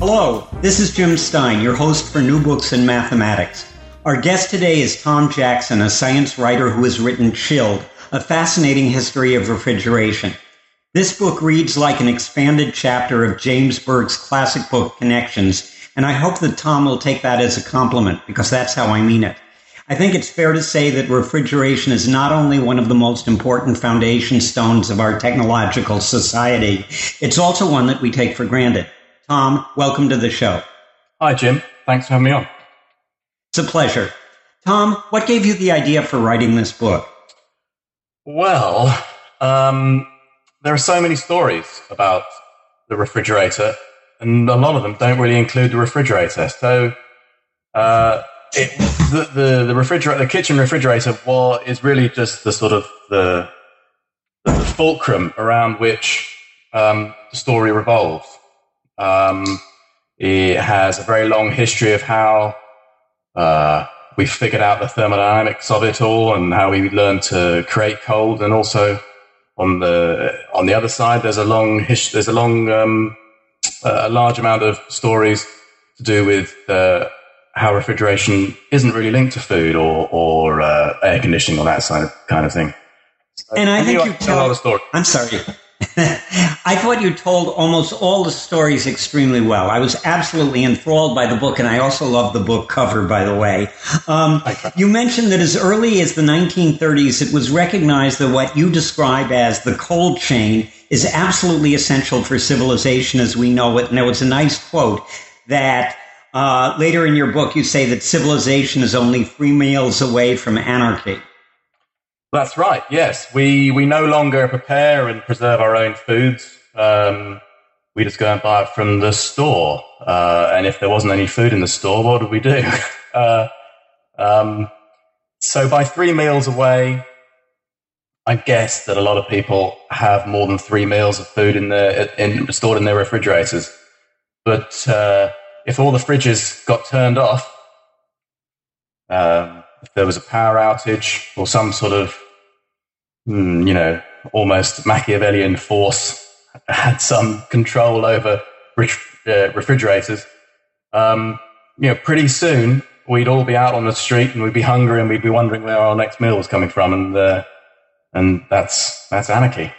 Hello, this is Jim Stein, your host for New Books in Mathematics. Our guest today is Tom Jackson, a science writer who has written Chilled, a fascinating history of refrigeration. This book reads like an expanded chapter of James Burke's classic book, Connections, and I hope that Tom will take that as a compliment because that's how I mean it. I think it's fair to say that refrigeration is not only one of the most important foundation stones of our technological society, it's also one that we take for granted. Tom, welcome to the show. Hi, Jim. Thanks for having me on. It's a pleasure. Tom, what gave you the idea for writing this book? Well, um, there are so many stories about the refrigerator, and a lot of them don't really include the refrigerator. So, uh, it, the, the, the refrigerator, the kitchen refrigerator, well, is really just the sort of the, the fulcrum around which um, the story revolves. Um, it has a very long history of how uh, we figured out the thermodynamics of it all and how we learned to create cold. And also on the on the other side, there's a long history. There's a long, um, a large amount of stories to do with uh, how refrigeration isn't really linked to food or or uh, air conditioning or that side of, kind of thing. So and I think you tell a lot of stories. I'm sorry. I thought you told almost all the stories extremely well. I was absolutely enthralled by the book, and I also love the book cover, by the way. Um, you mentioned that as early as the 1930s, it was recognized that what you describe as the cold chain is absolutely essential for civilization as we know it. And there was a nice quote that uh, later in your book, you say that civilization is only three meals away from anarchy. That's right. Yes, we we no longer prepare and preserve our own foods. Um, we just go and buy it from the store. Uh, and if there wasn't any food in the store, what would we do? uh, um, so by three meals away, I guess that a lot of people have more than three meals of food in their in, stored in their refrigerators. But uh, if all the fridges got turned off, um, if there was a power outage or some sort of, mm, you know, almost Machiavellian force had some control over uh, refrigerators, um, you know, pretty soon we'd all be out on the street and we'd be hungry and we'd be wondering where our next meal was coming from, and uh, and that's that's anarchy.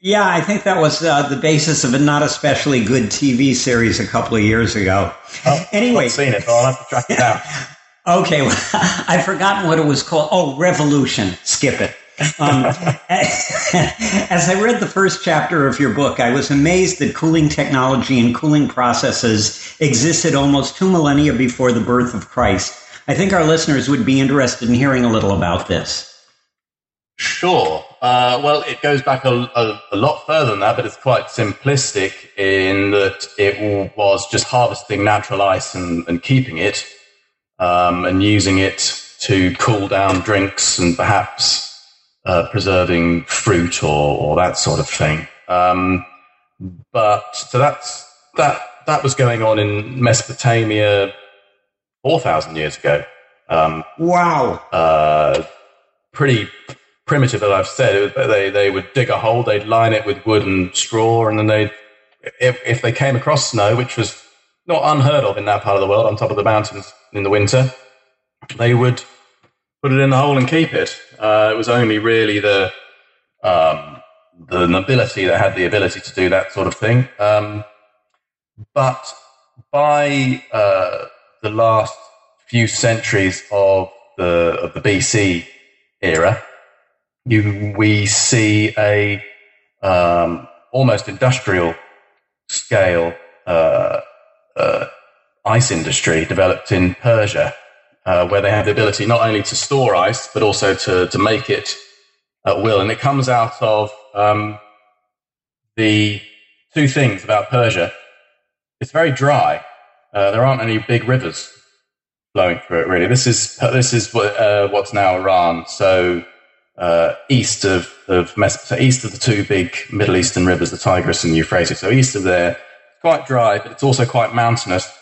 Yeah, I think that was uh, the basis of a not especially good TV series a couple of years ago. Oh, anyway, I've seen it, but I'll have to track it down. Okay, well, I've forgotten what it was called. Oh, Revolution. Skip it. Um, as I read the first chapter of your book, I was amazed that cooling technology and cooling processes existed almost two millennia before the birth of Christ. I think our listeners would be interested in hearing a little about this. Sure. Uh, well, it goes back a, a, a, lot further than that, but it's quite simplistic in that it was just harvesting natural ice and, and keeping it um, and using it to cool down drinks and perhaps uh, preserving fruit or, or, that sort of thing. Um, but so that's that that was going on in Mesopotamia four thousand years ago. Um, wow! Uh, pretty primitive, as I've said. They they would dig a hole, they'd line it with wood and straw, and then they, if, if they came across snow, which was not unheard of in that part of the world, on top of the mountains in the winter, they would put it in the hole and keep it. Uh, it was only really the um, the nobility that had the ability to do that sort of thing. Um, but by uh, the last few centuries of the of the BC era, you, we see a um, almost industrial scale uh, uh, ice industry developed in Persia, uh, where they have the ability not only to store ice, but also to, to make it at will. And it comes out of um, the two things about Persia. it's very dry. Uh, there aren't any big rivers flowing through it. Really, this is this is uh, what's now Iran. So uh, east of of so east of the two big Middle Eastern rivers, the Tigris and Euphrates. So east of there, it's quite dry, but it's also quite mountainous.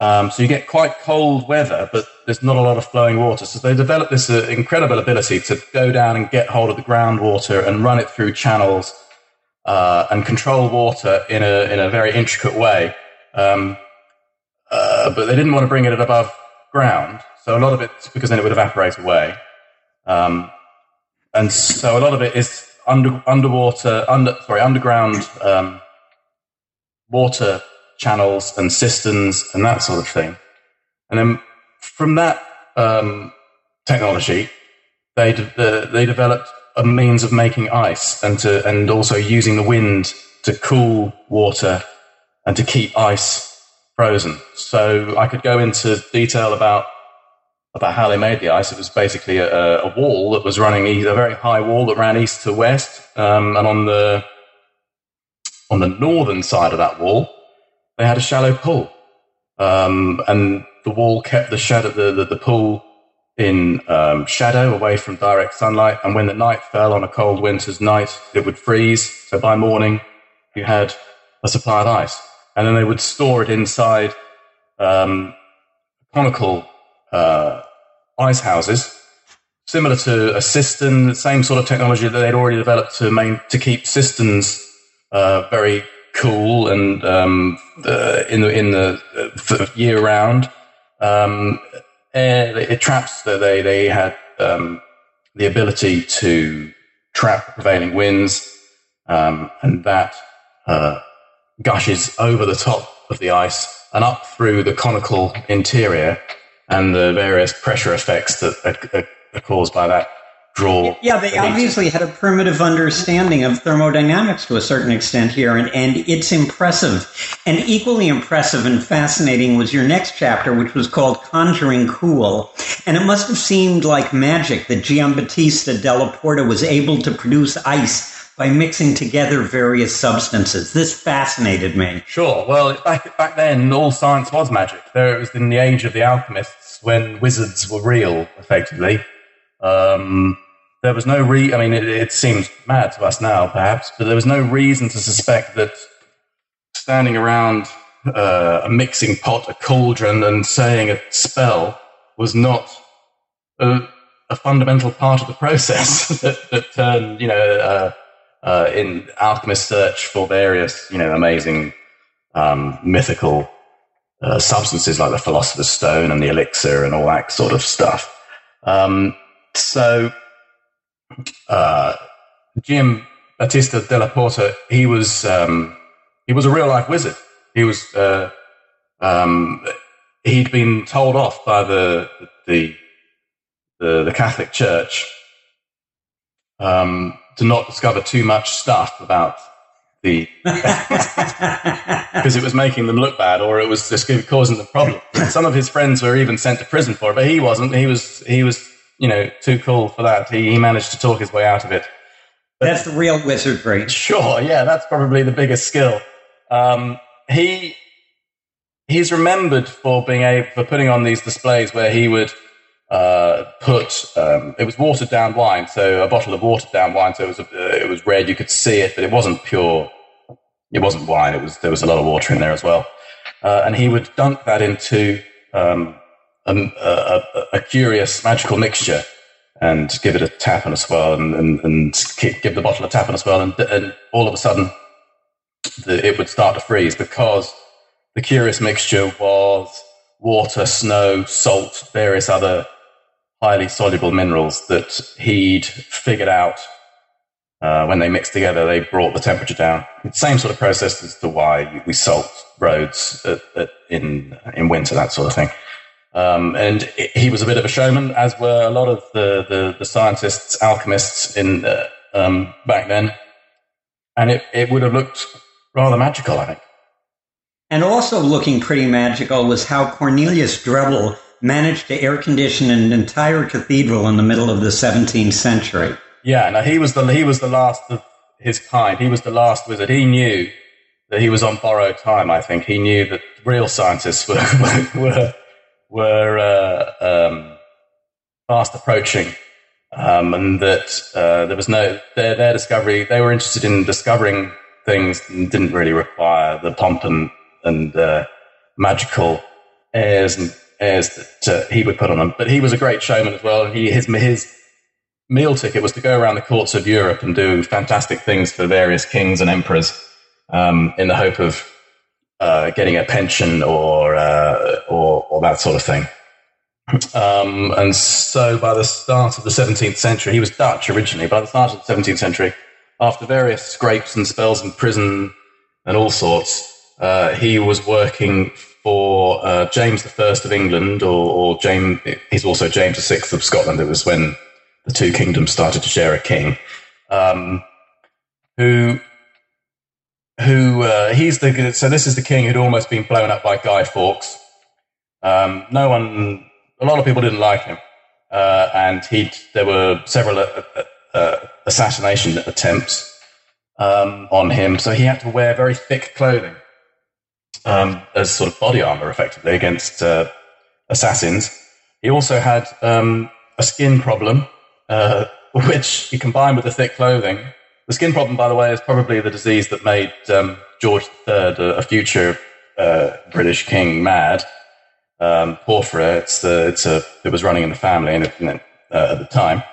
Um, so you get quite cold weather, but there's not a lot of flowing water. So they developed this uh, incredible ability to go down and get hold of the groundwater and run it through channels uh, and control water in a in a very intricate way. Um, uh, but they didn't want to bring it above ground, so a lot of it because then it would evaporate away. Um, and so a lot of it is under underwater, under sorry, underground um, water channels and systems and that sort of thing. And then from that um, technology, they de- they developed a means of making ice and to and also using the wind to cool water and to keep ice frozen. So I could go into detail about about how they made the ice. It was basically a, a wall that was running a very high wall that ran east to west, um, and on the on the northern side of that wall, they had a shallow pool, um, and the wall kept the shadow the, the, the pool in um, shadow away from direct sunlight. And when the night fell on a cold winter's night, it would freeze. So by morning, you had a supply of ice. And then they would store it inside um, conical uh, ice houses, similar to a cistern, the same sort of technology that they'd already developed to, main, to keep cisterns uh, very cool and um, uh, in the in the uh, year round. Um, it traps that they, they had um, the ability to trap prevailing winds, um, and that uh, gushes over the top of the ice and up through the conical interior and the various pressure effects that are, are caused by that draw. Yeah, they obviously had a primitive understanding of thermodynamics to a certain extent here, and, and it's impressive. And equally impressive and fascinating was your next chapter, which was called Conjuring Cool. And it must have seemed like magic that Giambattista della Porta was able to produce ice by mixing together various substances. This fascinated me. Sure. Well, back, back then, all science was magic. There it was in the age of the alchemists when wizards were real, effectively. Um, there was no re. I mean, it, it seems mad to us now, perhaps, but there was no reason to suspect that standing around uh, a mixing pot, a cauldron, and saying a spell was not a, a fundamental part of the process that, that turned, you know, uh, uh, in alchemist search for various, you know, amazing um, mythical uh, substances like the philosopher's stone and the elixir and all that sort of stuff. Um, so uh, Jim Batista della Porta, he was um, he was a real life wizard. He was uh, um, he'd been told off by the the the, the Catholic Church um, to not discover too much stuff about the because it was making them look bad or it was just causing them problems. Some of his friends were even sent to prison for it, but he wasn't. He was he was you know, too cool for that. He, he managed to talk his way out of it. But, that's the real wizardry. Sure, yeah, that's probably the biggest skill. Um, he he's remembered for being able for putting on these displays where he would uh, put um, it was watered down wine, so a bottle of watered down wine, so it was a, uh, it was red. You could see it, but it wasn't pure. It wasn't wine. It was there was a lot of water in there as well, uh, and he would dunk that into um, a, a, a, curious magical mixture and give it a tap and a swirl and, and, and give the bottle a tap and a swirl and, and all of a sudden the, it would start to freeze because the curious mixture was water, snow, salt, various other highly soluble minerals that he'd figured out uh, when they mixed together, they brought the temperature down. Same sort of process as to why we salt roads at, at, in in winter, that sort of thing. Um, and he was a bit of a showman, as were a lot of the, the, the scientists, alchemists in uh, um, back then. And it, it would have looked rather magical, I think. And also looking pretty magical was how Cornelius Drebbel managed to air condition an entire cathedral in the middle of the 17th century. Yeah, now he was the he was the last of his kind. He was the last wizard. He knew that he was on borrowed time. I think he knew that real scientists were were were uh, um, fast approaching, um, and that uh, there was no their their discovery. They were interested in discovering things and didn't really require the pomp and and uh, magical airs and airs that uh, he would put on them. But he was a great showman as well. He his his meal ticket was to go around the courts of Europe and do fantastic things for various kings and emperors um, in the hope of uh, getting a pension or, uh, or, or that sort of thing. Um, and so by the start of the 17th century, he was Dutch originally. By the start of the 17th century, after various scrapes and spells in prison and all sorts, uh, he was working for uh, James I of England, or, or, James. He's also James VI of Scotland. It was when the two kingdoms started to share a king. Um, who who uh, he's the so this is the king who'd almost been blown up by Guy Fawkes. Um, no one, a lot of people didn't like him, uh, and he there were several uh, uh, uh, assassination attempts um, on him, so he had to wear very thick clothing um, as sort of body armor, effectively against uh, assassins. He also had um, a skin problem, which he combined with the thick clothing the skin problem, by the way, is probably the disease that made um, George III, a, future uh, British king, mad. Um, porphyria, it's, uh, it's a, it was running in the family and, uh, at the time.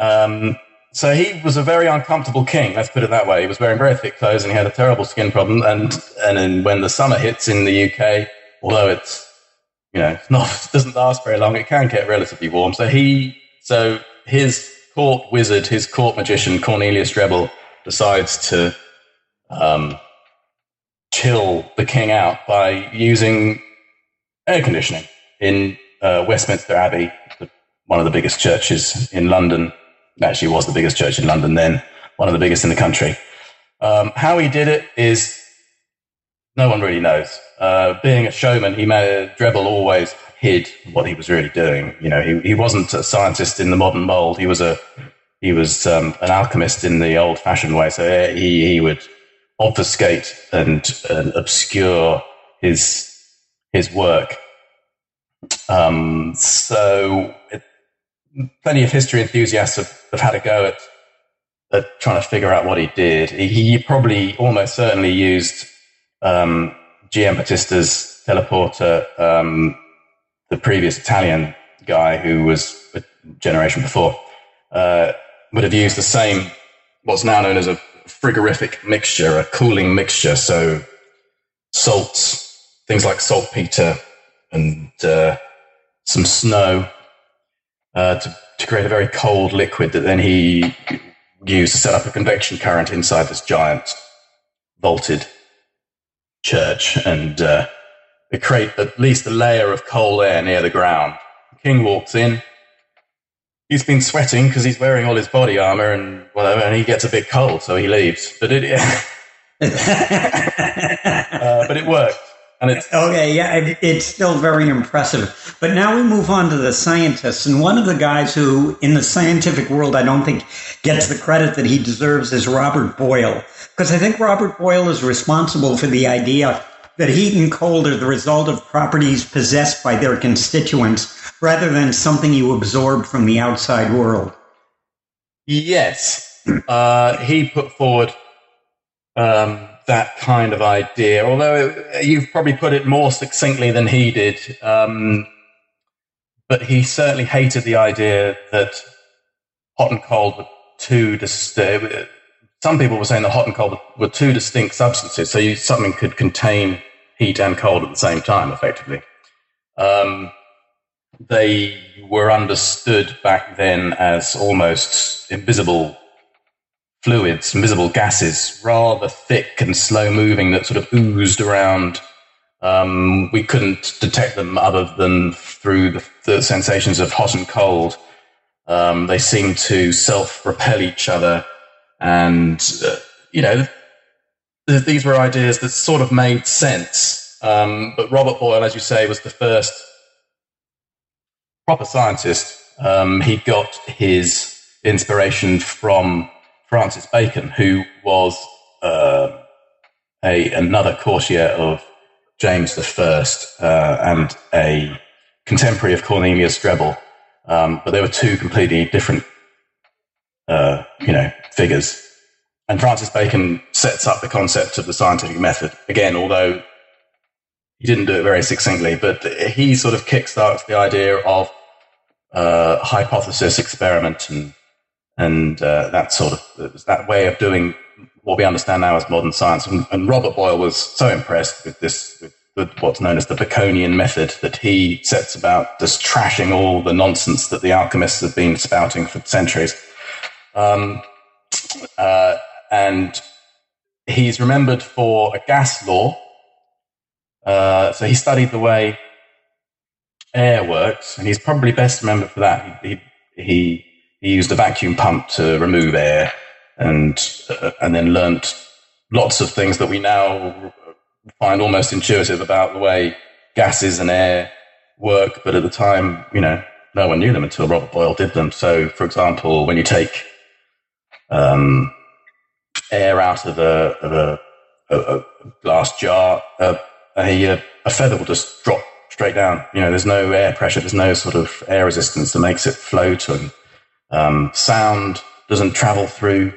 Um, so he was a very uncomfortable king, let's put it that way. He was wearing very thick clothes and he had a terrible skin problem. And, and then when the summer hits in the UK, although it's, you know, not, doesn't last very long, it can get relatively warm. So he, so his court wizard, his court magician, Cornelius Drebbel, decides to um, chill the king out by using air conditioning in uh, Westminster Abbey, one of the biggest churches in London. Actually, was the biggest church in London then, one of the biggest in the country. Um, how he did it is no one really knows. Uh, being a showman, he made, Drebbel always hid what he was really doing. You know, he, he wasn't a scientist in the modern mold. He was a he was um, an alchemist in the old fashioned way. So uh, he, he would obfuscate and, and obscure his his work. Um, so it, plenty of history enthusiasts have, have had a go at, at trying to figure out what he did. He, he probably almost certainly used um, Giambattista della Porta um, the previous Italian guy who was a generation before, uh, would have used the same, what's now known as a frigorific mixture, a cooling mixture. So salts, things like saltpeter and uh, some snow uh, to, to create a very cold liquid that then he used to set up a convection current inside this giant vaulted church. And uh, create at least a layer of cold air near the ground. King walks in. He's been sweating because he's wearing all his body armor and whatever, and he gets a bit cold, so he leaves. But it, uh, but it worked. And it's okay, yeah, it's still very impressive. But now we move on to the scientists, and one of the guys who, in the scientific world, I don't think gets the credit that he deserves is Robert Boyle, because I think Robert Boyle is responsible for the idea that heat and cold are the result of properties possessed by their constituents rather than something you absorb from the outside world. Yes. Uh, he put forward um, that kind of idea, although you've probably put it more succinctly than he did. Um, but he certainly hated the idea that hot and cold were two distinct. Some people were saying that hot and cold were two distinct substances, so you, something could contain heat and cold at the same time, effectively. Um, they were understood back then as almost invisible fluids, invisible gases, rather thick and slow moving that sort of oozed around. Um, we couldn't detect them other than through the, the sensations of hot and cold. Um, they seemed to self repel each other. And, uh, you know, these were ideas that sort of made sense. Um, but Robert Boyle, as you say, was the first proper scientist. Um, he got his inspiration from Francis Bacon, who was uh, a another courtier of James I uh, and a contemporary of Cornelius Drebbel, um, but they were two completely different, uh, you know, figures. And Francis Bacon sets up the concept of the scientific method again, although he didn't do it very succinctly, but he sort of kickstarts the idea of uh, hypothesis experiment and and uh, that sort of that way of doing what we understand now as modern science. And, and Robert Boyle was so impressed with this, with, what's known as the Baconian method, that he sets about just trashing all the nonsense that the alchemists have been spouting for centuries. Um, uh, and he's remembered for a gas law. Uh, so he studied the way air works, and he's probably best remembered for that. He, he, he used a vacuum pump to remove air and uh, and then learnt lots of things that we now find almost intuitive about the way gases and air work. But at the time, you know, no one knew them until Robert Boyle did them. So, for example, when you take um, air out of a, of a, a, a glass jar, a, a, a feather will just drop straight down. You know, there's no air pressure, there's no sort of air resistance that makes it float, and um, sound doesn't travel through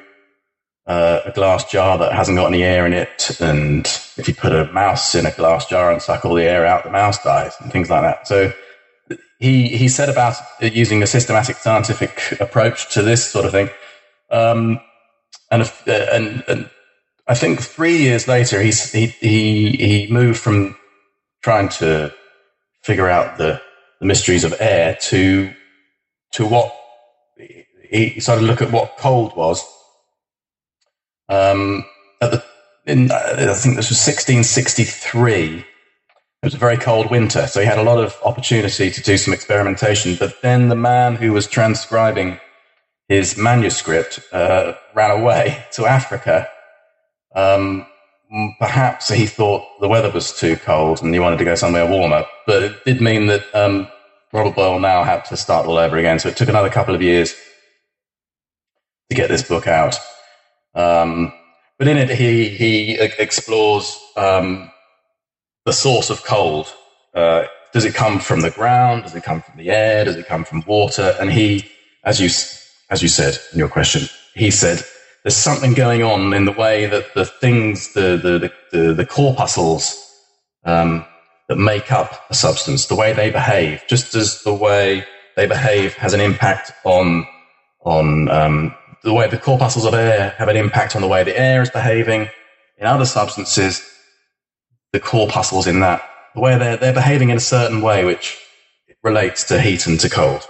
uh, a glass jar that hasn't got any air in it, and if you put a mouse in a glass jar and suck all the air out, the mouse dies, and things like that. So he he said about using a systematic scientific approach to this sort of thing, um, and uh, and and I think three years later, he he he moved from trying to figure out the, the mysteries of air to to what he started to look at what cold was um, at the, in, uh, I think this was 1663. It was a very cold winter, so he had a lot of opportunity to do some experimentation. But then the man who was transcribing his manuscript uh, ran away to Africa. Um, perhaps he thought the weather was too cold and he wanted to go somewhere warmer. But it did mean that um, Robert Boyle now had to start all over again. So it took another couple of years to get this book out. Um, but in it, he he explores um, the source of cold. Uh, does it come from the ground? Does it come from the air? Does it come from water? And he, as you as you said in your question, he said there's something going on in the way that the things, the the the, the corpuscles um, that make up a substance, the way they behave, just as the way they behave has an impact on on um, the way the corpuscles of air have an impact on the way the air is behaving. In other substances, the corpuscles in that, the way they're, they're behaving in a certain way, which relates to heat and to cold.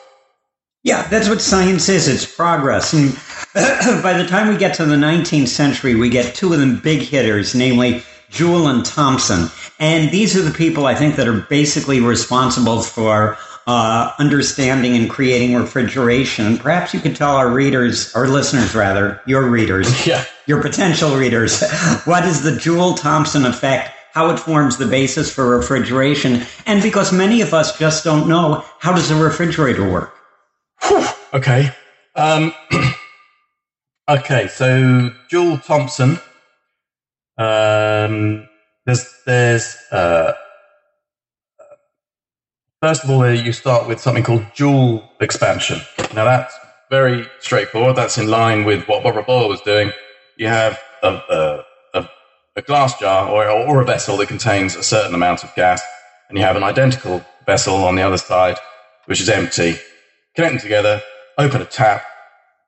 Yeah, that's what science is. It's progress. And by the time we get to the 19th century, we get two of them big hitters, namely Joule and Thomson. And these are the people I think that are basically responsible for uh, understanding and creating refrigeration. And perhaps you could tell our readers, our listeners rather, your readers, yeah. your potential readers, what is the Joule Thomson effect, how it forms the basis for refrigeration, and because many of us just don't know, how does a refrigerator work? Okay. Um, okay, so Joule Thomson. Um, there's there's uh, First of all, you start with something called Joule expansion. Now, that's very straightforward. That's in line with what Robert Boyle was doing. You have a, a, a glass jar or, or a vessel that contains a certain amount of gas, and you have an identical vessel on the other side, which is empty. Connect them together, open a tap.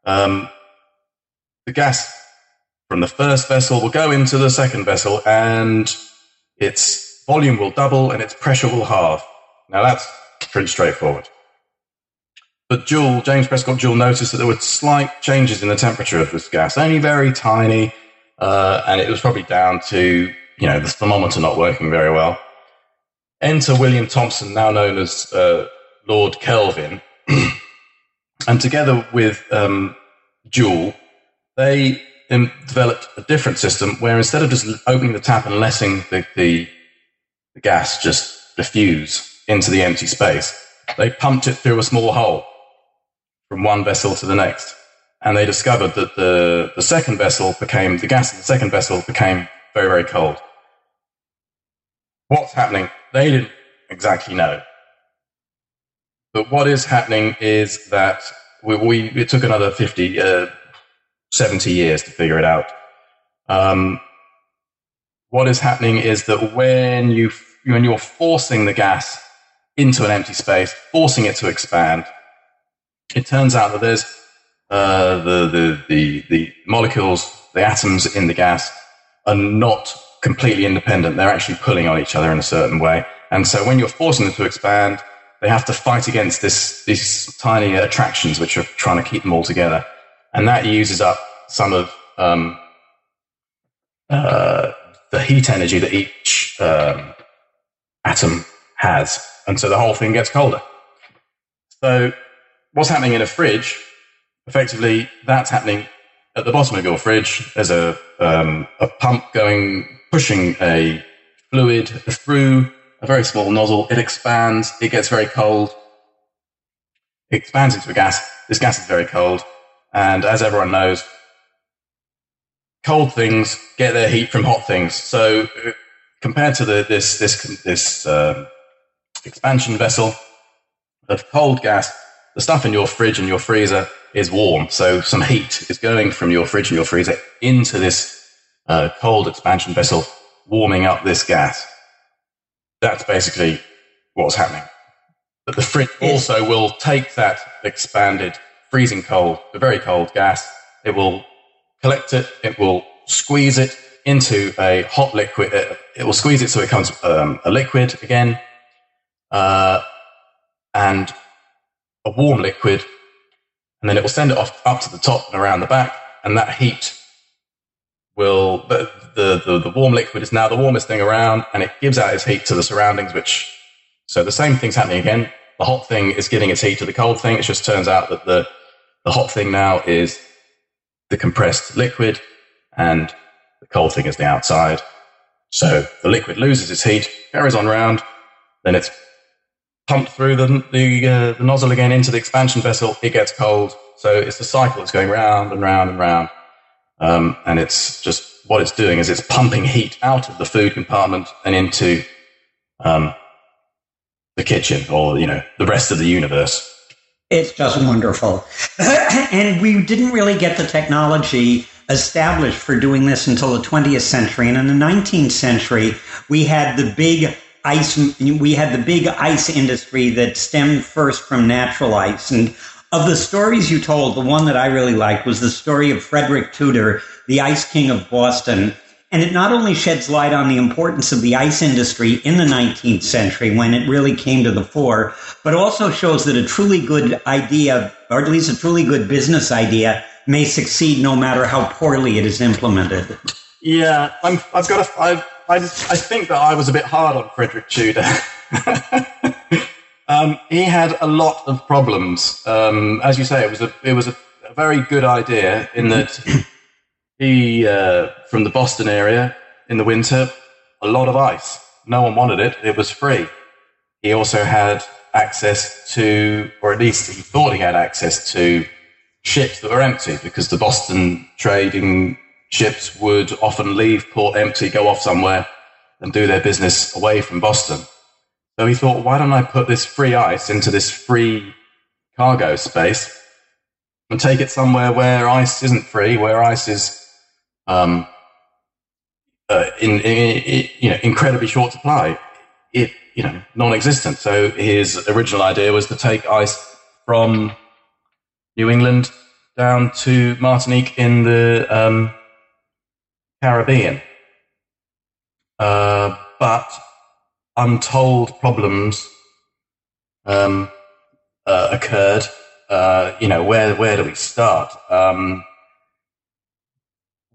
Um, the gas from the first vessel will go into the second vessel, and its volume will double and its pressure will halve. Now that's pretty straightforward. But Joule, James Prescott Joule noticed that there were slight changes in the temperature of this gas, only very tiny, uh, and it was probably down to you know the thermometer not working very well. Enter William Thomson, now known as uh, Lord Kelvin, and together with um, Joule, they developed a different system where instead of just opening the tap and letting the, the, the gas just diffuse, into the empty space. They pumped it through a small hole from one vessel to the next. And they discovered that the, the second vessel became, the gas in the second vessel became very, very cold. What's happening? They didn't exactly know. But what is happening is that we, we it took another 50, uh, 70 years to figure it out. Um, what is happening is that when you when you're forcing the gas into an empty space, forcing it to expand, it turns out that there's uh, the, the the the molecules, the atoms in the gas, are not completely independent. They're actually pulling on each other in a certain way. And so when you're forcing them to expand, they have to fight against this, these tiny attractions which are trying to keep them all together. And that uses up some of um, uh, the heat energy that each um, atom has. And so the whole thing gets colder. So what's happening in a fridge, effectively, that's happening at the bottom of your fridge. There's a, um, a pump going, pushing a fluid through a very small nozzle. It expands. It gets very cold. It expands into a gas. This gas is very cold. And as everyone knows, cold things get their heat from hot things. So compared to the, this this this uh, expansion vessel of cold gas, the stuff in your fridge and your freezer is warm. So some heat is going from your fridge and your freezer into this uh, cold expansion vessel, warming up this gas. That's basically what's happening. But the fridge also will take that expanded, freezing cold, the very cold gas. It will collect it, it will squeeze it into a hot liquid. Uh, it will squeeze it so it becomes um, a liquid again, uh, and a warm liquid, and then it will send it off up to the top and around the back, and that heat will the, the, the, warm liquid is now the warmest thing around, and it gives out its heat to the surroundings. Which so the same thing's happening again. The hot thing is giving its heat to the cold thing. It just turns out that the the hot thing now is the compressed liquid and the cold thing is the outside. So the liquid loses its heat, carries on round, then it's pumped through the, the, uh, the nozzle again into the expansion vessel. It gets cold. So it's the cycle that's going round and round and round. Um, and it's just what it's doing is it's pumping heat out of the food compartment and into um, the kitchen or, you know, the rest of the universe. It's just wonderful. and we didn't really get the technology established for doing this until the 20th century. And in the 19th century, we had the big ice, we had the big ice industry that stemmed first from natural ice. And of the stories you told, the one that I really liked was the story of Frederick Tudor, the ice king of Boston. And it not only sheds light on the importance of the ice industry in the 19th century when it really came to the fore, but also shows that a truly good idea, or at least a truly good business idea, may succeed no matter how poorly it is implemented. Yeah, i have got a, I, I, I think that I was a bit hard on Frederick Tudor. um, he had a lot of problems. Um, as you say, it was a, it was a, a very good idea in that he, uh, from the Boston area in the winter, a lot of ice. No one wanted it. It was free. He also had access to, or at least he thought he had access to ships that were empty because the Boston trading ships would often leave port empty, go off somewhere and do their business away from Boston. So he thought, why don't I put this free ice into this free cargo space and take it somewhere where ice isn't free, where ice is um, uh, in, in, in, you know incredibly short supply, it you know non-existent. So his original idea was to take ice from New England down to Martinique in the um, Caribbean. Uh, but untold problems um, uh, occurred. Uh, you know, where where do we start? Um,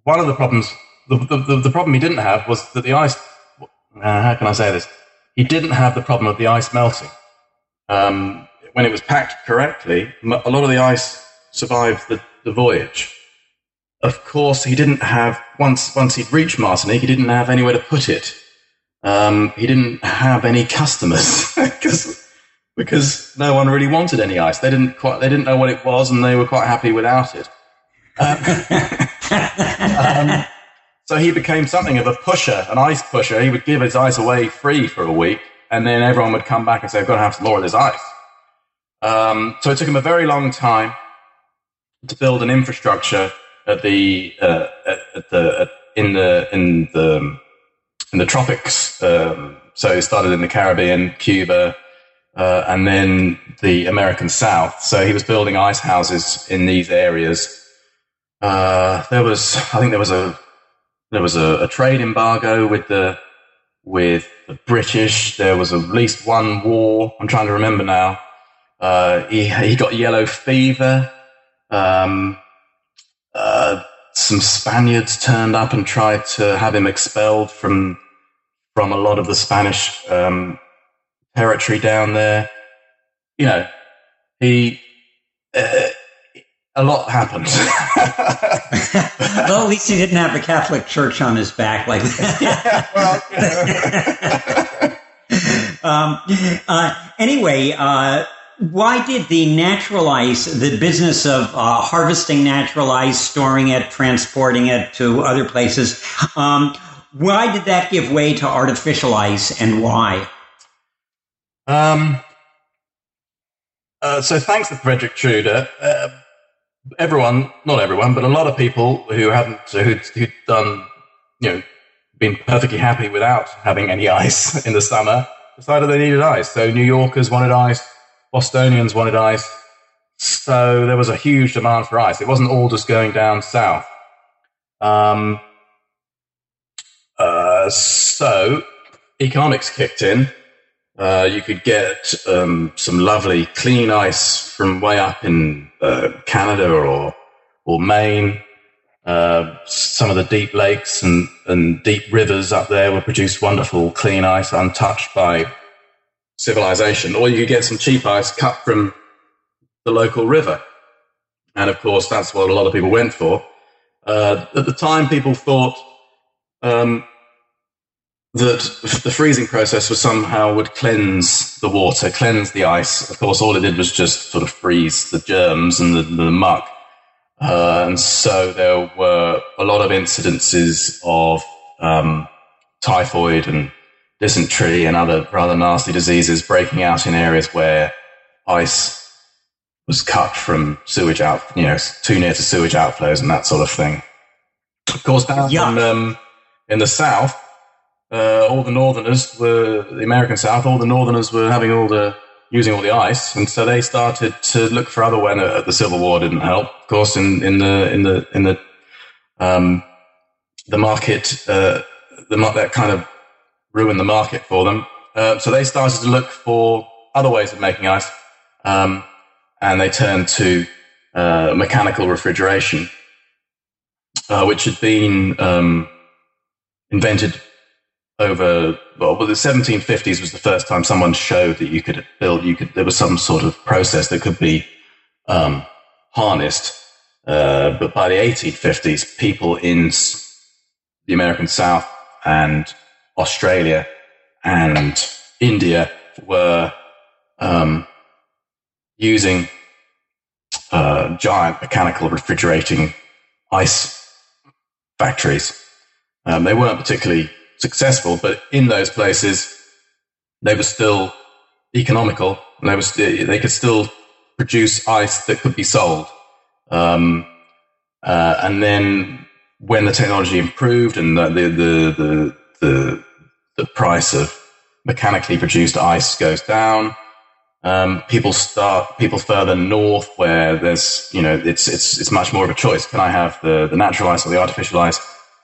one of the problems, the, the, the, problem he didn't have was that the ice. Uh, how can I say this? He didn't have the problem of the ice melting. Um, when it was packed correctly, a lot of the ice survived the, the voyage. Of course, he didn't have once once he'd reached Martinique, he didn't have anywhere to put it. Um, he didn't have any customers because because no one really wanted any ice. They didn't quite they didn't know what it was, and they were quite happy without it. Um, um, So he became something of a pusher, an ice pusher. He would give his ice away free for a week, and then everyone would come back and say, "I've got to have some more of this ice." Um, so it took him a very long time to build an infrastructure at the uh, at, at the at, in the in the in the tropics. Um, so he started in the Caribbean, Cuba, uh, and then the American South. So he was building ice houses in these areas. Uh, there was, I think, there was a there was a, a trade embargo with the with the British. There was at least one war. I'm trying to remember now. Uh, he he got yellow fever. Um, uh, some Spaniards turned up and tried to have him expelled from from a lot of the Spanish um, territory down there. You know, he uh, a lot happened. well, at least he didn't have the Catholic Church on his back like that. well, um, uh, anyway, uh, why did the natural ice, the business of uh, harvesting natural ice, storing it, transporting it to other places, um, why did that give way to artificial ice and why? Um, uh, so thanks to Frederick Tudor, uh, everyone, not everyone, but a lot of people who hadn't, who'd, who'd done, you know, been perfectly happy without having any ice in the summer, decided they needed ice. So New Yorkers wanted ice, Bostonians wanted ice. So there was a huge demand for ice. It wasn't all just going down south. Um, uh, so economics kicked in. Uh, you could get um, some lovely clean ice from way up in uh, Canada or or Maine. Uh, some of the deep lakes and, and deep rivers up there would produce wonderful clean ice, untouched by civilization. Or you could get some cheap ice cut from the local river, and of course that's what a lot of people went for. Uh, at the time, people thought um, that the freezing process was somehow would cleanse the water, cleanse the ice. Of course, all it did was just sort of freeze the germs and the, the muck. Uh, and so there were a lot of incidences of um, typhoid and dysentery and other rather nasty diseases breaking out in areas where ice was cut from sewage out, you know, too near to sewage outflows and that sort of thing. Of course, down in, um, in the south, uh, all the Northerners were the American South. All the Northerners were having all the using all the ice, and so they started to look for other when uh, the Civil War didn't help. Of course, in, in the in the in the um, the market, uh, the that kind of ruined the market for them. Uh, so they started to look for other ways of making ice, um, and they turned to uh, mechanical refrigeration, uh, which had been um, invented over well, the 1750s was the first time someone showed that you could build. You could there was some sort of process that could be um, harnessed. Uh, but by the 1850s, people in the American South and Australia and India were um, using uh, giant mechanical refrigerating ice factories. Um, they weren't particularly successful, but in those places, they were still economical and they, were st- they could still produce ice that could be sold. Um, uh, and then when the technology improved and the, the, the, the, the, price of mechanically produced ice goes down, um, people start people further north where there's you know it's it's it's much more of a choice. Can I have the the natural ice or the artificial ice?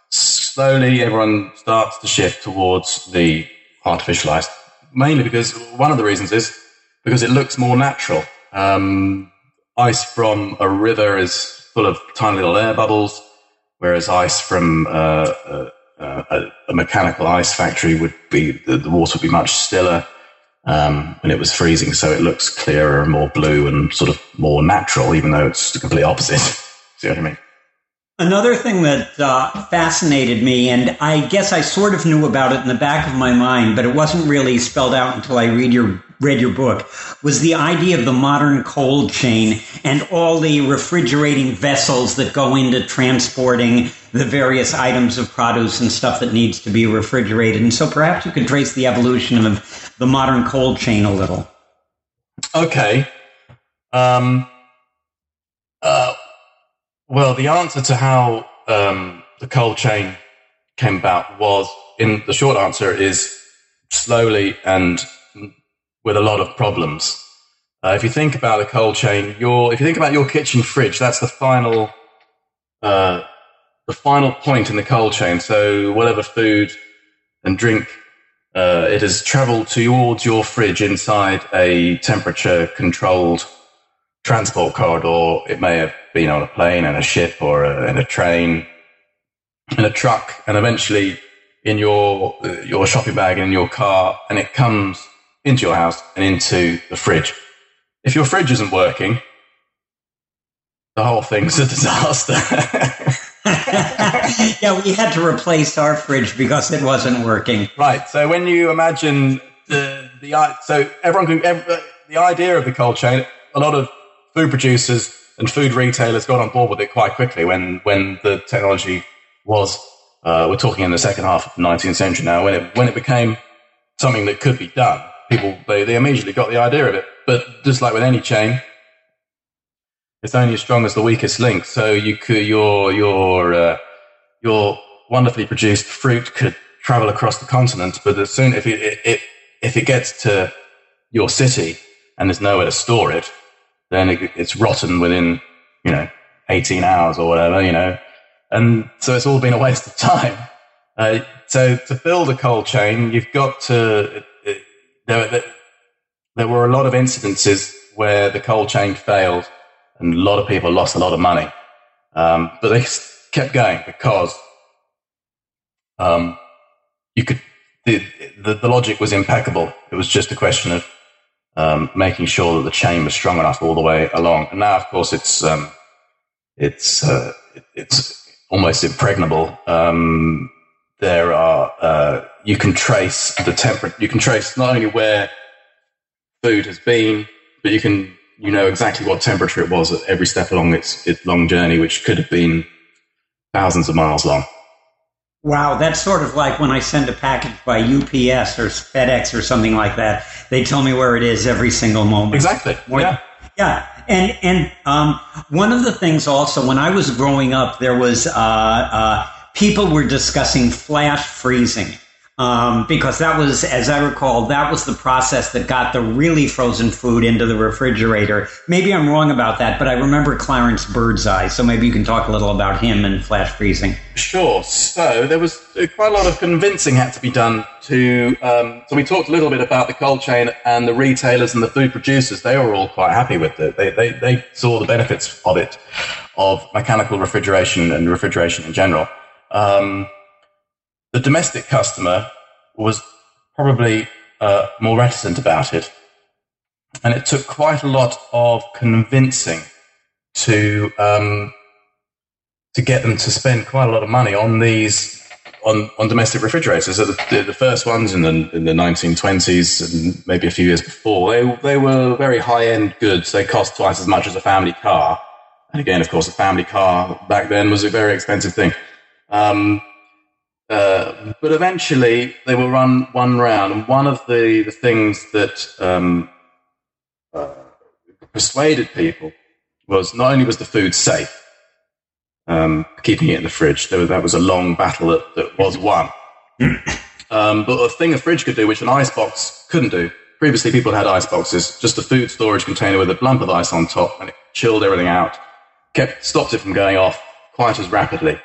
slowly everyone starts to shift towards the artificial ice, mainly because one of the reasons is because it looks more natural. Um, ice from a river is full of tiny little air bubbles, whereas ice from uh, uh, a, a, mechanical ice factory would be the, the water would be much stiller um, when it was freezing, so it looks clearer and more blue and sort of more natural, even though it's the complete opposite. See what I mean? Another thing that uh, fascinated me, and I guess I sort of knew about it in the back of my mind, but it wasn't really spelled out until I read your read your book, was the idea of the modern cold chain and all the refrigerating vessels that go into transporting the various items of produce and stuff that needs to be refrigerated. And so perhaps you could trace the evolution of the modern cold chain a little. Okay. Um, uh, well, the answer to how um, the cold chain came about was, in the short answer, is slowly and with a lot of problems. Uh, if you think about the cold chain, your if you think about your kitchen fridge, that's the final uh, the final point in the cold chain. So whatever food and drink uh, it has travelled towards your fridge inside a temperature controlled transport corridor. It may have been on a plane and a ship or a, in a train, in a truck, and eventually in your your shopping bag and in your car, and it comes into your house and into the fridge. If your fridge isn't working, the whole thing's a disaster. yeah, we had to replace our fridge because it wasn't working. Right. So when you imagine the the so everyone can every, the idea of the cold chain, a lot of food producers and food retailers got on board with it quite quickly when when the technology was. Uh, we're talking in the second half of the 19th century now. When it when it became something that could be done, people they, they immediately got the idea of it. But just like with any chain, it's only as strong as the weakest link. So you could your your uh, your wonderfully produced fruit could travel across the continent, but as soon if it, it if it gets to your city and there's nowhere to store it, then it, it's rotten within you know 18 hours or whatever, you know, and so it's all been a waste of time. Uh, so to build a cold chain, you've got to. It, there, there were a lot of incidences where the cold chain failed and a lot of people lost a lot of money. Um, but they kept going because um, you could the, the, the logic was impeccable. It was just a question of um, making sure that the chain was strong enough all the way along. And now, of course, it's um, it's uh, it's almost impregnable. Um, there are uh, you can trace the temperature. You can trace not only where food has been, but you can you know exactly what temperature it was at every step along its, its long journey, which could have been thousands of miles long. Wow, that's sort of like when I send a package by UPS or FedEx or something like that. They tell me where it is every single moment. Exactly. yeah. Yeah, and and um, one of the things also when I was growing up, there was uh, uh, people were discussing flash freezing, um, because that was, as I recall, that was the process that got the really frozen food into the refrigerator. Maybe I'm wrong about that, but I remember Clarence Birdseye, so maybe you can talk a little about him and flash freezing. Sure. So there was uh, quite a lot of convincing had to be done to. Um, so we talked a little bit about the cold chain and the retailers and the food producers. They were all quite happy with it. They they, they saw the benefits of it, of mechanical refrigeration and refrigeration in general. Um, the domestic customer was probably uh, more reticent about it. And it took quite a lot of convincing to um, to get them to spend quite a lot of money on these on, on domestic refrigerators. So the, the, first ones in the in the 1920s and maybe a few years before, they they were very high end goods. They cost twice as much as a family car. And again, of course, a family car back then was a very expensive thing. Um, uh, but eventually they will run one round. And one of the, the things that um, uh, persuaded people was not only was the food safe, um, keeping it in the fridge, was, that was a long battle that, that was won. um, but a thing a fridge could do, which an ice box couldn't do. Previously, people had ice boxes, just a food storage container with a lump of ice on top, and it chilled everything out, kept stopped it from going off quite as rapidly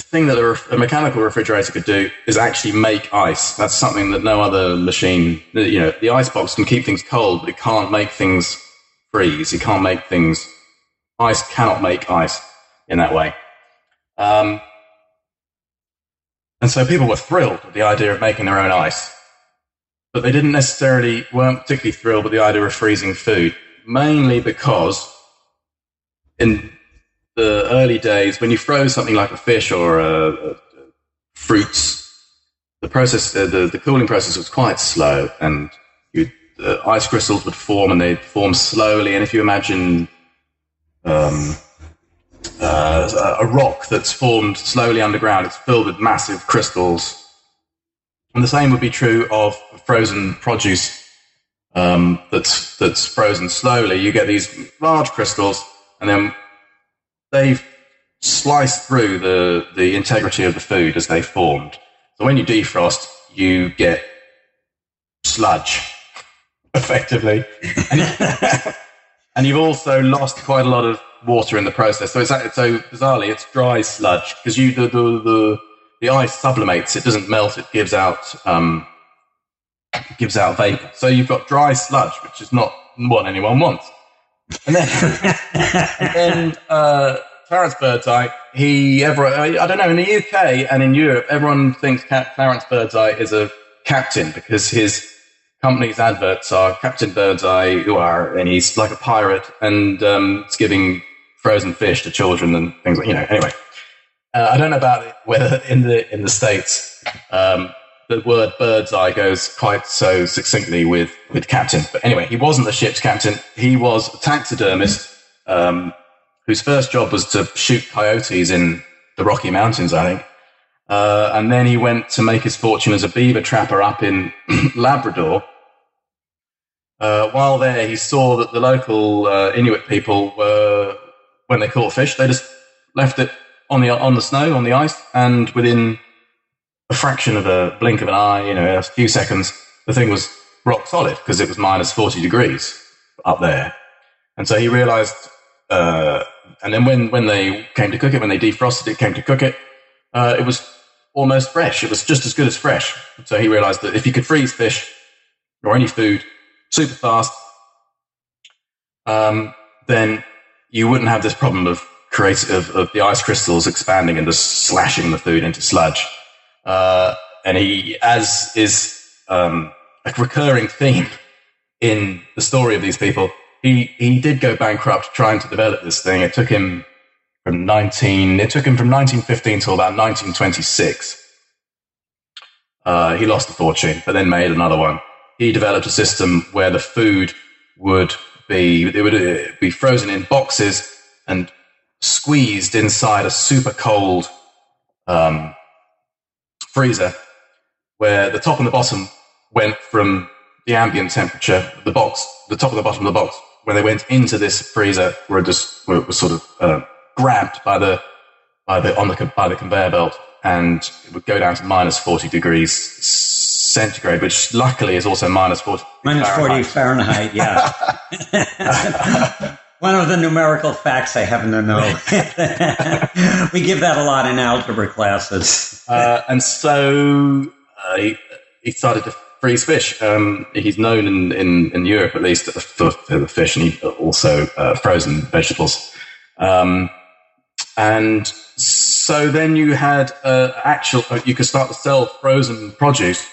the thing that a, a, mechanical refrigerator could do is actually make ice. That's something that no other machine, you know, the ice box can keep things cold, but it can't make things freeze. It can't make things, ice cannot make ice in that way. Um, and so people were thrilled with the idea of making their own ice, but they didn't necessarily, weren't particularly thrilled with the idea of freezing food, mainly because in the early days, when you froze something like a fish or a, a fruits, the process, uh, the, the cooling process was quite slow, and you, uh, ice crystals would form, and they'd form slowly. And if you imagine um, uh, a rock that's formed slowly underground. It's filled with massive crystals. And the same would be true of frozen produce um, that's, that's frozen slowly. You get these large crystals, and then they've sliced through the, the integrity of the food as they formed. So when you defrost, you get sludge, effectively. And, and you've also lost quite a lot of water in the process. So it's so bizarrely, it's dry sludge because you the, the the the ice sublimates. It doesn't melt. It gives out um, gives out vapor. So you've got dry sludge, which is not what anyone wants. And then, and then uh, Clarence Birdseye, he ever I don't know in the UK and in Europe, everyone thinks Clarence Birdseye is a captain because his company's adverts are Captain Birdseye, who are, and he's like a pirate, and um, it's giving frozen fish to children and things like you know. Anyway, uh, I don't know about it, whether in the in the states um, the word bird's eye goes quite so succinctly with with captain. But anyway, he wasn't the ship's captain. He was a taxidermist um, whose first job was to shoot coyotes in the Rocky Mountains, I think. Uh, and then he went to make his fortune as a beaver trapper up in Labrador. Uh, while there, he saw that the local uh, Inuit people were when they caught fish, they just left it on the on the snow on the ice, and within a fraction of a blink of an eye, you know, a few seconds, the thing was rock solid because it was minus forty degrees up there, and so he realised. Uh, and then when when they came to cook it, when they defrosted it, came to cook it, uh, it was almost fresh. It was just as good as fresh. So he realised that if you could freeze fish or any food super fast, um, then you wouldn't have this problem of creating of, of, the ice crystals expanding and just slashing the food into sludge. Uh, and he, as is um, a recurring theme in the story of these people, he he did go bankrupt trying to develop this thing. It took him from 19. It took him from 1915 till about 1926. Uh, he lost a fortune, but then made another one. He developed a system where the food would be it would uh, be frozen in boxes and squeezed inside a super cold um, freezer, where the top and the bottom went from the ambient temperature of the box, the top and the bottom of the box, when they went into this freezer, were just were, were sort of uh, grabbed by the by the on the by the conveyor belt, and it would go down to minus forty degrees centigrade, which luckily is also minus 40 minus Fahrenheit. 40 Fahrenheit, yeah. One of the numerical facts I happen to know. we give that a lot in algebra classes. Uh, and so uh, he, he, started to freeze fish. Um, he's known in, in, in, Europe, at least, for, for fish and he, also uh, frozen vegetables. Um, and so then you had uh, actual, uh, you could start to sell frozen produce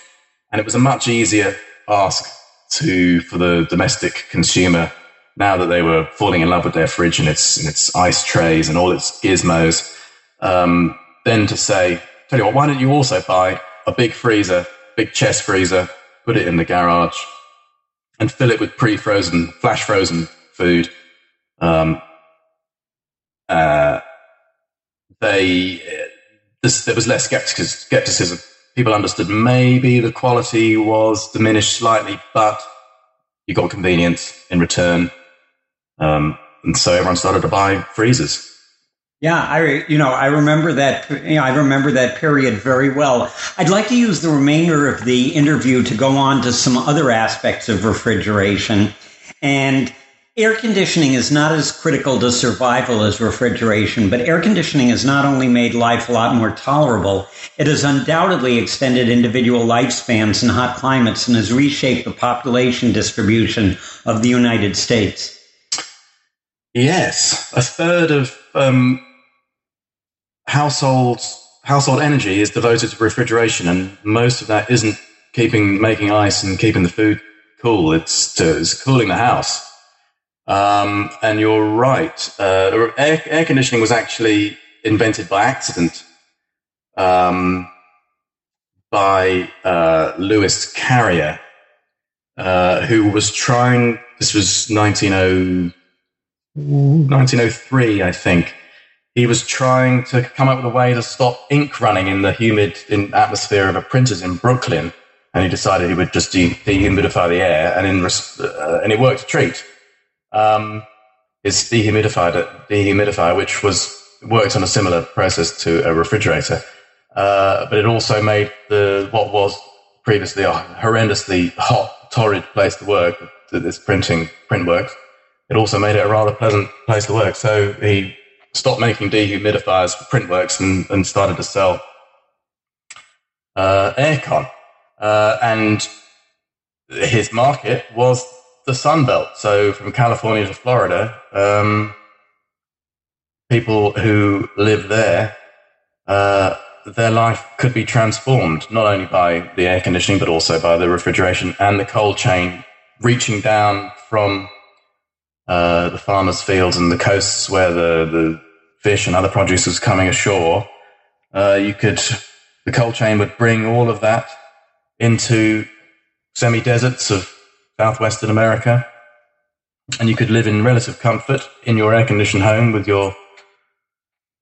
and it was a much easier ask to for the domestic consumer now that they were falling in love with their fridge and its and its ice trays and all its gizmos. Um, then to say, tell you what, why don't you also buy a big freezer, big chest freezer, put it in the garage, and fill it with pre-frozen, flash frozen food. Um, uh, they this, there was less skepticism people understood maybe the quality was diminished slightly, but you got convenience in return. Um, and so everyone started to buy freezers. Yeah, I you know I remember that you know, I remember that period very well. I'd like to use the remainder of the interview to go on to some other aspects of refrigeration and Air conditioning is not as critical to survival as refrigeration, but air conditioning has not only made life a lot more tolerable, it has undoubtedly extended individual lifespans in hot climates and has reshaped the population distribution of the United States. Yes, a third of um, households household energy is devoted to refrigeration, and most of that isn't keeping making ice and keeping the food cool. It's, to, it's cooling the house. Um, and you're right. Uh, air, air, conditioning was actually invented by accident um, by uh, Willis Carrier, uh, who was trying. This was 1903, I think. he was trying to come up with a way to stop ink running in the humid in atmosphere of a printer's in Brooklyn. And he decided he would just de- dehumidify the air, and in res- uh, and it worked a treat. Um, his dehumidifier, dehumidifier, which was worked on a similar process to a refrigerator, uh, but it also made the what was previously a horrendously hot, torrid place to work. This printing print works. It also made it a rather pleasant place to work. So he stopped making dehumidifiers for Printworks and, and started to sell uh, aircon. Uh, and his market was the Sun Belt. So from California to Florida, um, people who live there, uh, their life could be transformed not only by the air conditioning, but also by the refrigeration and the cold chain reaching down from uh, the farmers' fields and the coasts where the, the fish and other produce was coming ashore, uh, you could, the cold chain would bring all of that into semi deserts of southwestern America. And you could live in relative comfort in your air conditioned home with your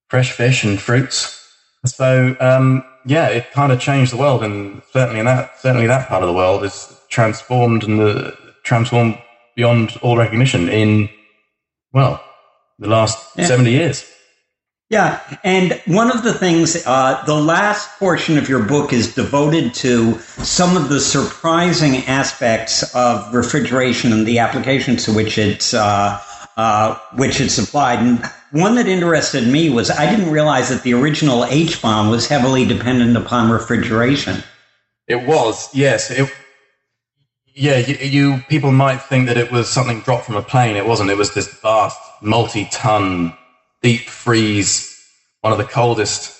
fresh fish and fruits. So, um, yeah, it kind of changed the world. And certainly in that, certainly that part of the world is transformed and the, transformed beyond all recognition in, well, the last yeah. 70 years. Yeah, and one of the things, uh, the last portion of your book is devoted to some of the surprising aspects of refrigeration and the applications to which it's uh, uh, which it's applied. And one that interested me was I didn't realize that the original H bomb was heavily dependent upon refrigeration. It was, yes. It, yeah, you, you, people might think that it was something dropped from a plane. It wasn't. It was this vast, multi-ton, deep freeze, one of the coldest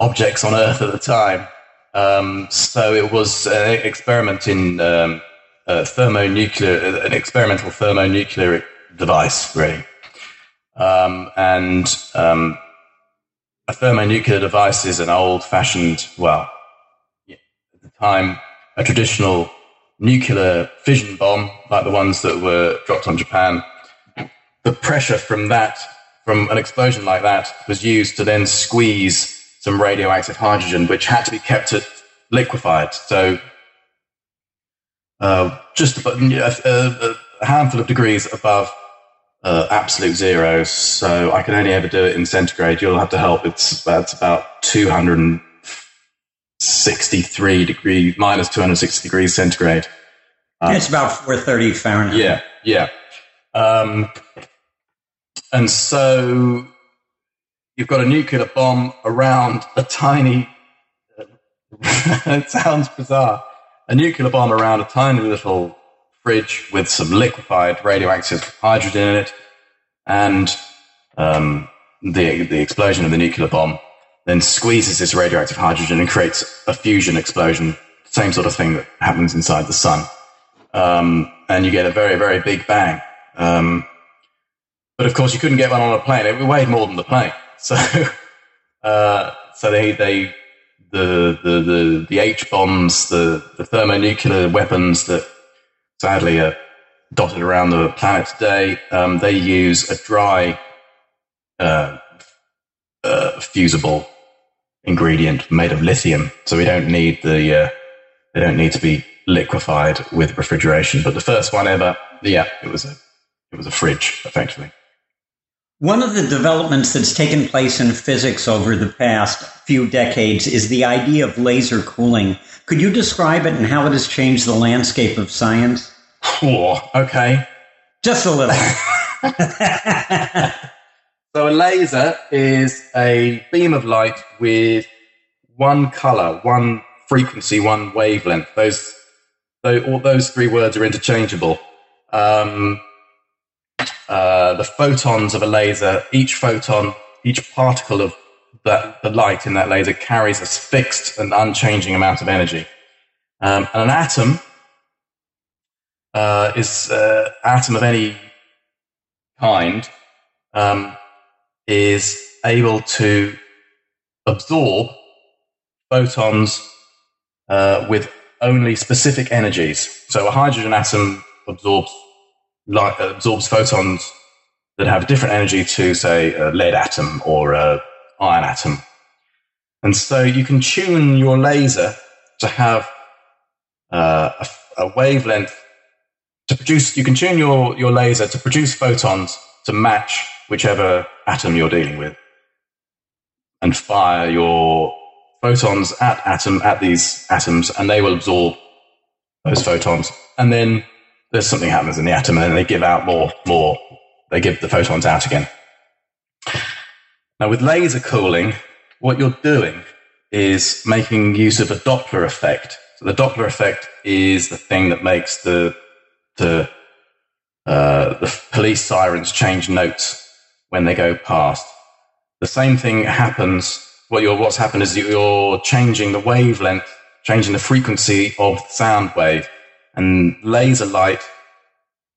objects on Earth at the time. Um, so it was an experiment in um, thermonuclear, an experimental thermonuclear device, really. Um, and um, a thermonuclear device is an old-fashioned, well, at the time, a traditional nuclear fission bomb, like the ones that were dropped on Japan, the pressure from that, from an explosion like that, was used to then squeeze some radioactive hydrogen, which had to be kept at liquefied. So, uh, just a, a, handful of degrees above uh, absolute zero. So I can only ever do it in centigrade. You'll have to help. It's about 200 63 degrees, minus 260 degrees centigrade. Um, it's about 430 Fahrenheit. Yeah, yeah. Um, and so you've got a nuclear bomb around a tiny, it sounds bizarre, a nuclear bomb around a tiny little fridge with some liquefied radioactive hydrogen in it. And um, the, the explosion of the nuclear bomb then squeezes this radioactive hydrogen and creates a fusion explosion, same sort of thing that happens inside the sun. Um, and you get a very, very big bang. Um, but of course, you couldn't get one on a plane. It weighed more than the plane. So, uh, so they, they, the, the, the, the H bombs, the, the thermonuclear weapons that sadly are dotted around the planet today, um, they use a dry, uh, uh, fusible ingredient made of lithium. So we don't need the, uh, they don't need to be liquefied with refrigeration. But the first one ever, yeah, it was a, it was a fridge, effectively. One of the developments that's taken place in physics over the past few decades is the idea of laser cooling. Could you describe it and how it has changed the landscape of science? Oh, okay. Just a little. So a laser is a beam of light with one color, one frequency, one wavelength. Those, all those three words are interchangeable. Um, uh, the photons of a laser, each photon, each particle of that, the light in that laser carries a fixed and unchanging amount of energy. Um, and an atom uh, is uh, atom of any kind um, is able to absorb photons uh, with only specific energies. So a hydrogen atom absorbs light, absorbs photons that have a different energy to, say, a lead atom or a iron atom. And so you can tune your laser to have uh, a, a, wavelength to produce. You can tune your, your laser to produce photons to match whichever atom you're dealing with, and fire your photons at atom at these atoms, and they will absorb those photons. And then there's something happens in the atom, and then they give out more, more. They give the photons out again. Now, with laser cooling, what you're doing is making use of a Doppler effect. So the Doppler effect is the thing that makes the the uh, the police sirens change notes when they go past. The same thing happens. What you're, what's happened is you're changing the wavelength, changing the frequency of the sound wave, and laser light,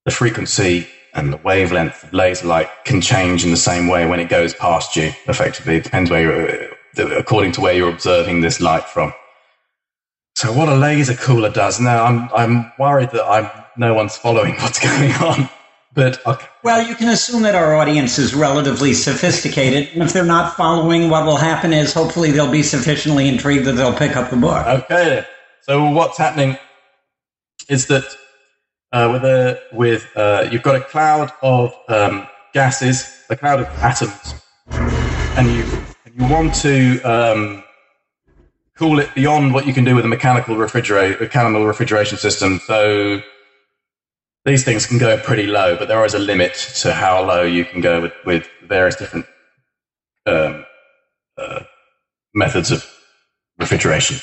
the frequency and the wavelength of laser light can change in the same way when it goes past you. Effectively, it depends where you're, uh, according to where you're observing this light from. So, what a laser cooler does now, I'm I'm worried that I'm no one's following what's going on. But okay. well, you can assume that our audience is relatively sophisticated, and if they're not following, what will happen is hopefully they'll be sufficiently intrigued that they'll pick up the book. Okay. So, what's happening is that uh, with a with uh, you've got a cloud of um, gases, a cloud of atoms, and you and you want to um, cool it beyond what you can do with a mechanical refrigerate mechanical refrigeration system. So these things can go pretty low, but there is a limit to how low you can go with, with various different um, uh, methods of refrigeration.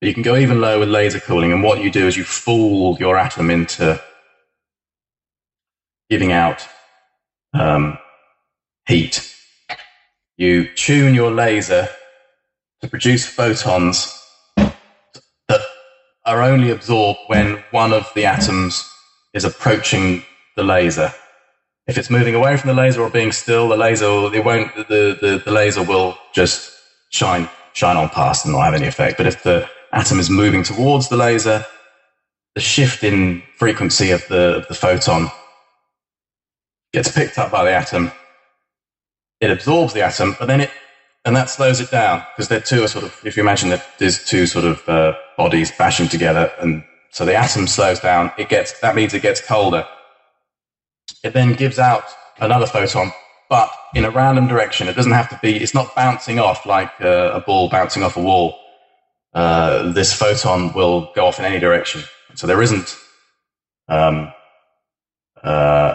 But you can go even lower with laser cooling, and what you do is you fool your atom into giving out um, heat. You tune your laser to produce photons that are only absorbed when one of the atoms is approaching the laser. If it's moving away from the laser or being still, the laser it won't the, the, the laser will just shine shine on past and not have any effect. But if the atom is moving towards the laser, the shift in frequency of the, the photon gets picked up by the atom. It absorbs the atom, but then it, and that slows it down because they're two sort of, if you imagine that there's two sort of uh, bodies bashing together, and so the atom slows down. It gets that means it gets colder. It then gives out another photon, but in a random direction. It doesn't have to be. It's not bouncing off like a, a ball bouncing off a wall uh, this photon will go off in any direction. So there isn't, um, uh,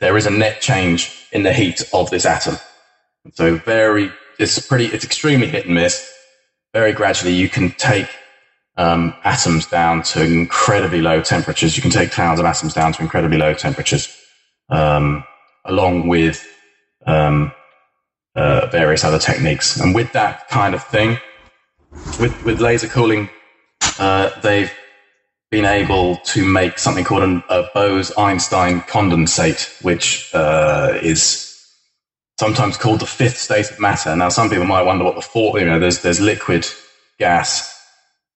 there is a net change in the heat of this atom. So very, it's pretty, it's extremely hit and miss. Very gradually, you can take um, atoms down to incredibly low temperatures. You can take clouds of atoms down to incredibly low temperatures, um, along with um, uh, various other techniques. And with that kind of thing, with with laser cooling, uh, they've been able to make something called an, a Bose-Einstein condensate, which uh, is sometimes called the fifth state of matter. Now, some people might wonder what the fourth. You know, there's there's liquid, gas,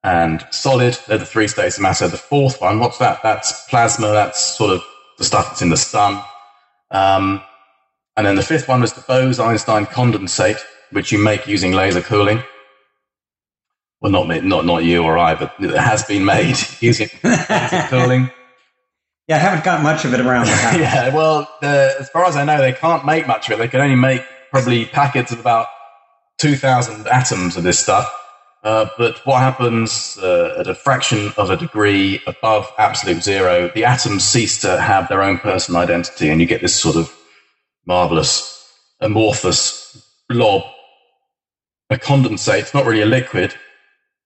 and solid. They're the three states of matter. The fourth one, what's that? That's plasma. That's sort of the stuff that's in the sun. Um, and then the fifth one was the Bose-Einstein condensate, which you make using laser cooling well, not not not you or I, but it has been made using cooling. Yeah, I haven't got much of it around yeah, well, uh, as far as I know, they can't make much of it. They can only make probably packets of about two thousand atoms of this stuff. Uh, but what happens uh, at a fraction of a degree above absolute zero, the atoms cease to have their own personal identity, and you get this sort of marvelous amorphous blob, a condensate. It's not really a liquid,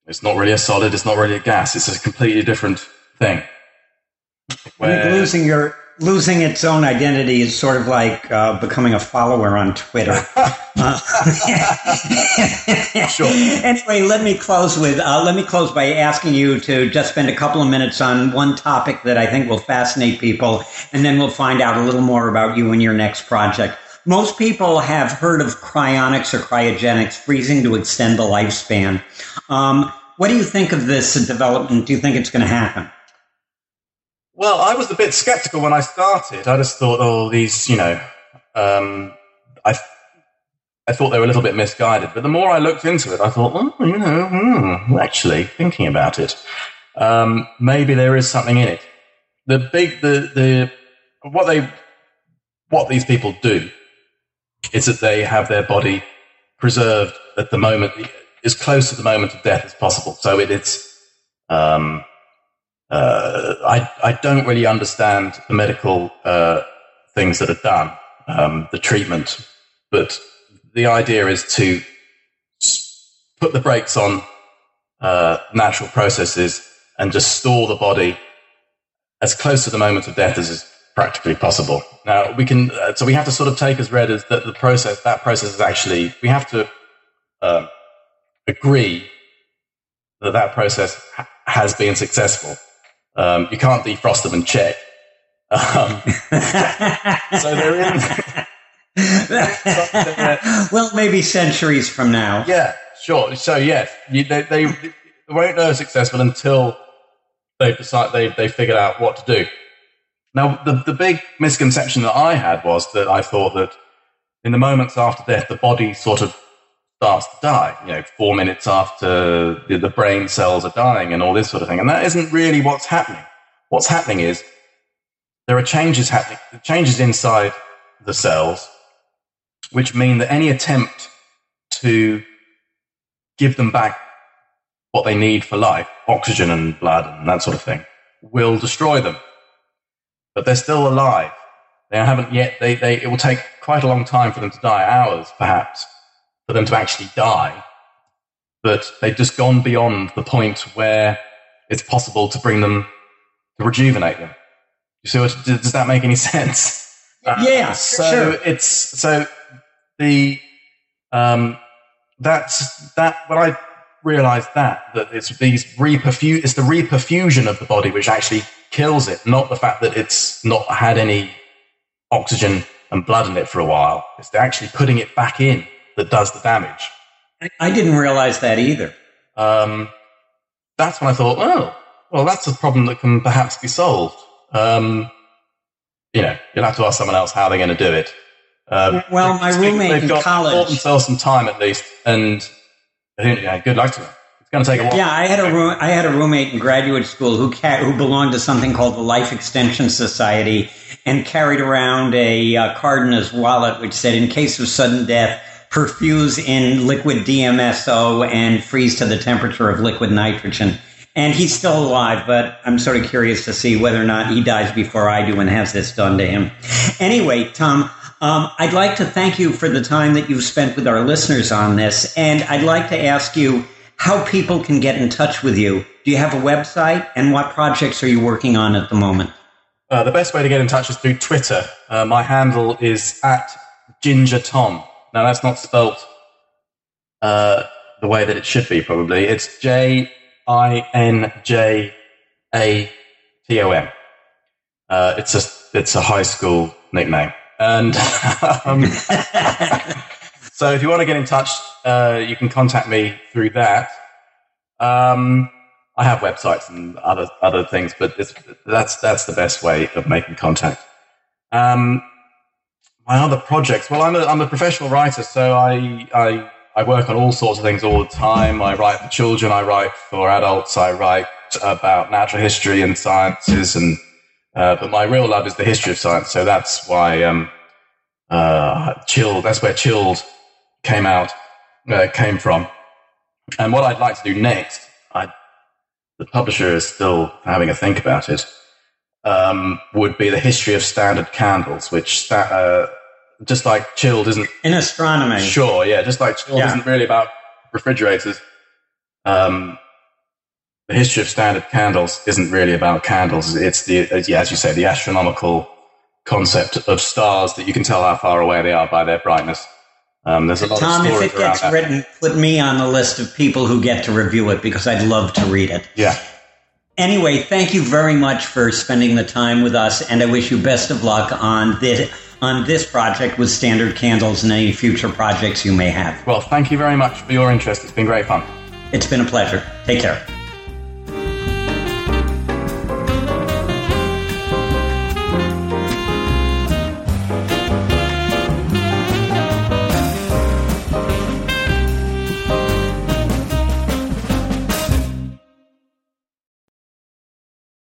it's not really a solid. It's not really a gas. It's a completely different thing. Where... losing your losing its own identity is sort of like uh, becoming a follower on Twitter. uh, sure. Anyway, let me close with uh, let me close by asking you to just spend a couple of minutes on one topic that I think will fascinate people, and then we'll find out a little more about you and your next project. Most people have heard of cryonics or cryogenics, freezing to extend the lifespan. Um, what do you think of this development? Do you think it's going to happen? Well, I was a bit skeptical when I started. I just thought, oh, these, you know, um, I I thought they were a little bit misguided. But the more I looked into it, I thought, oh, you know, hmm, actually thinking about it, um, maybe there is something in it. The big, the, the, what they, what these people do is that they have their body preserved at the moment, as close to the moment of death as possible. So it, it's, um, uh, I, I don't really understand the medical, uh, things that are done, um, the treatment, but the idea is to put the brakes on uh, natural processes and just store the body as close to the moment of death as is practically possible. Now we can, uh, so we have to sort of take as read as that the process, that process is actually, we have to uh, agree that that process ha- has been successful. Um, you can't defrost them and check. Um, so they're in, well, maybe centuries from now. Yeah, sure. So yes, you, they, they, they won't know successful until they've decided they they figured out what to do. Now, the the big misconception that I had was that I thought that in the moments after death, the body sort of starts to die. You know, four minutes after the, the brain cells are dying and all this sort of thing, and that isn't really what's happening. What's happening is there are changes happening, changes inside the cells which mean that any attempt to give them back what they need for life, oxygen and blood and that sort of thing, will destroy them. But they're still alive. They haven't yet, they, they, it will take quite a long time for them to die, hours perhaps, for them to actually die. But they've just gone beyond the point where it's possible to bring them, to rejuvenate them. You see what, does that make any sense? Yeah, so sure. it's, so the um, that's that when I realized that that it's these reperfu- it's the reperfusion of the body which actually kills it, not the fact that it's not had any oxygen and blood in it for a while. It's actually putting it back in that does the damage. I didn't realize that either. Um, that's when I thought, oh, well, that's a problem that can perhaps be solved. Um, you know, you'll have to ask someone else how they're going to do it. Um, well, my roommate they've in got, college bought themselves some time at least, and yeah, good luck to them. It's going to take a while. Yeah, I had a room, I had a roommate in graduate school who ca- who belonged to something called the Life Extension Society and carried around a uh, card in his wallet which said, "In case of sudden death, perfuse in liquid DMSO and freeze to the temperature of liquid nitrogen." And he's still alive, but I'm sort of curious to see whether or not he dies before I do and has this done to him. Anyway, Tom, um, I'd like to thank you for the time that you've spent with our listeners on this, and I'd like to ask you how people can get in touch with you. Do you have a website, and what projects are you working on at the moment? Uh, the best way to get in touch is through Twitter. Uh, my handle is at Ginger Tom. Now that's not spelt uh, the way that it should be. Probably it's J I N J A T O M. Uh, it's a it's a high school nickname. And um, so if you want to get in touch, uh, you can contact me through that. Um, I have websites and other other things, but that's that's the best way of making contact. Um, my other projects. Well, I'm a, I'm a professional writer, so I, I I work on all sorts of things all the time. I write for children, I write for adults, I write about natural history and sciences and uh, but my real love is the history of science. So that's why um, uh, Chilled, that's where Chilled came out, uh, came from. And what I'd like to do next, I, the publisher is still having a think about it, um, would be the history of standard candles, which uh, just like Chilled isn't in astronomy. Sure, yeah, just like Chilled yeah. isn't really about refrigerators. Um, the history of standard candles isn't really about candles. It's the, as you say, the astronomical concept of stars that you can tell how far away they are by their brightness. Um, there's a lot Tom, of if it gets written, put me on the list of people who get to review it because I'd love to read it. Yeah. Anyway, thank you very much for spending the time with us, and I wish you best of luck on this on this project with Standard Candles and any future projects you may have. Well, thank you very much for your interest. It's been great fun. It's been a pleasure. Take care.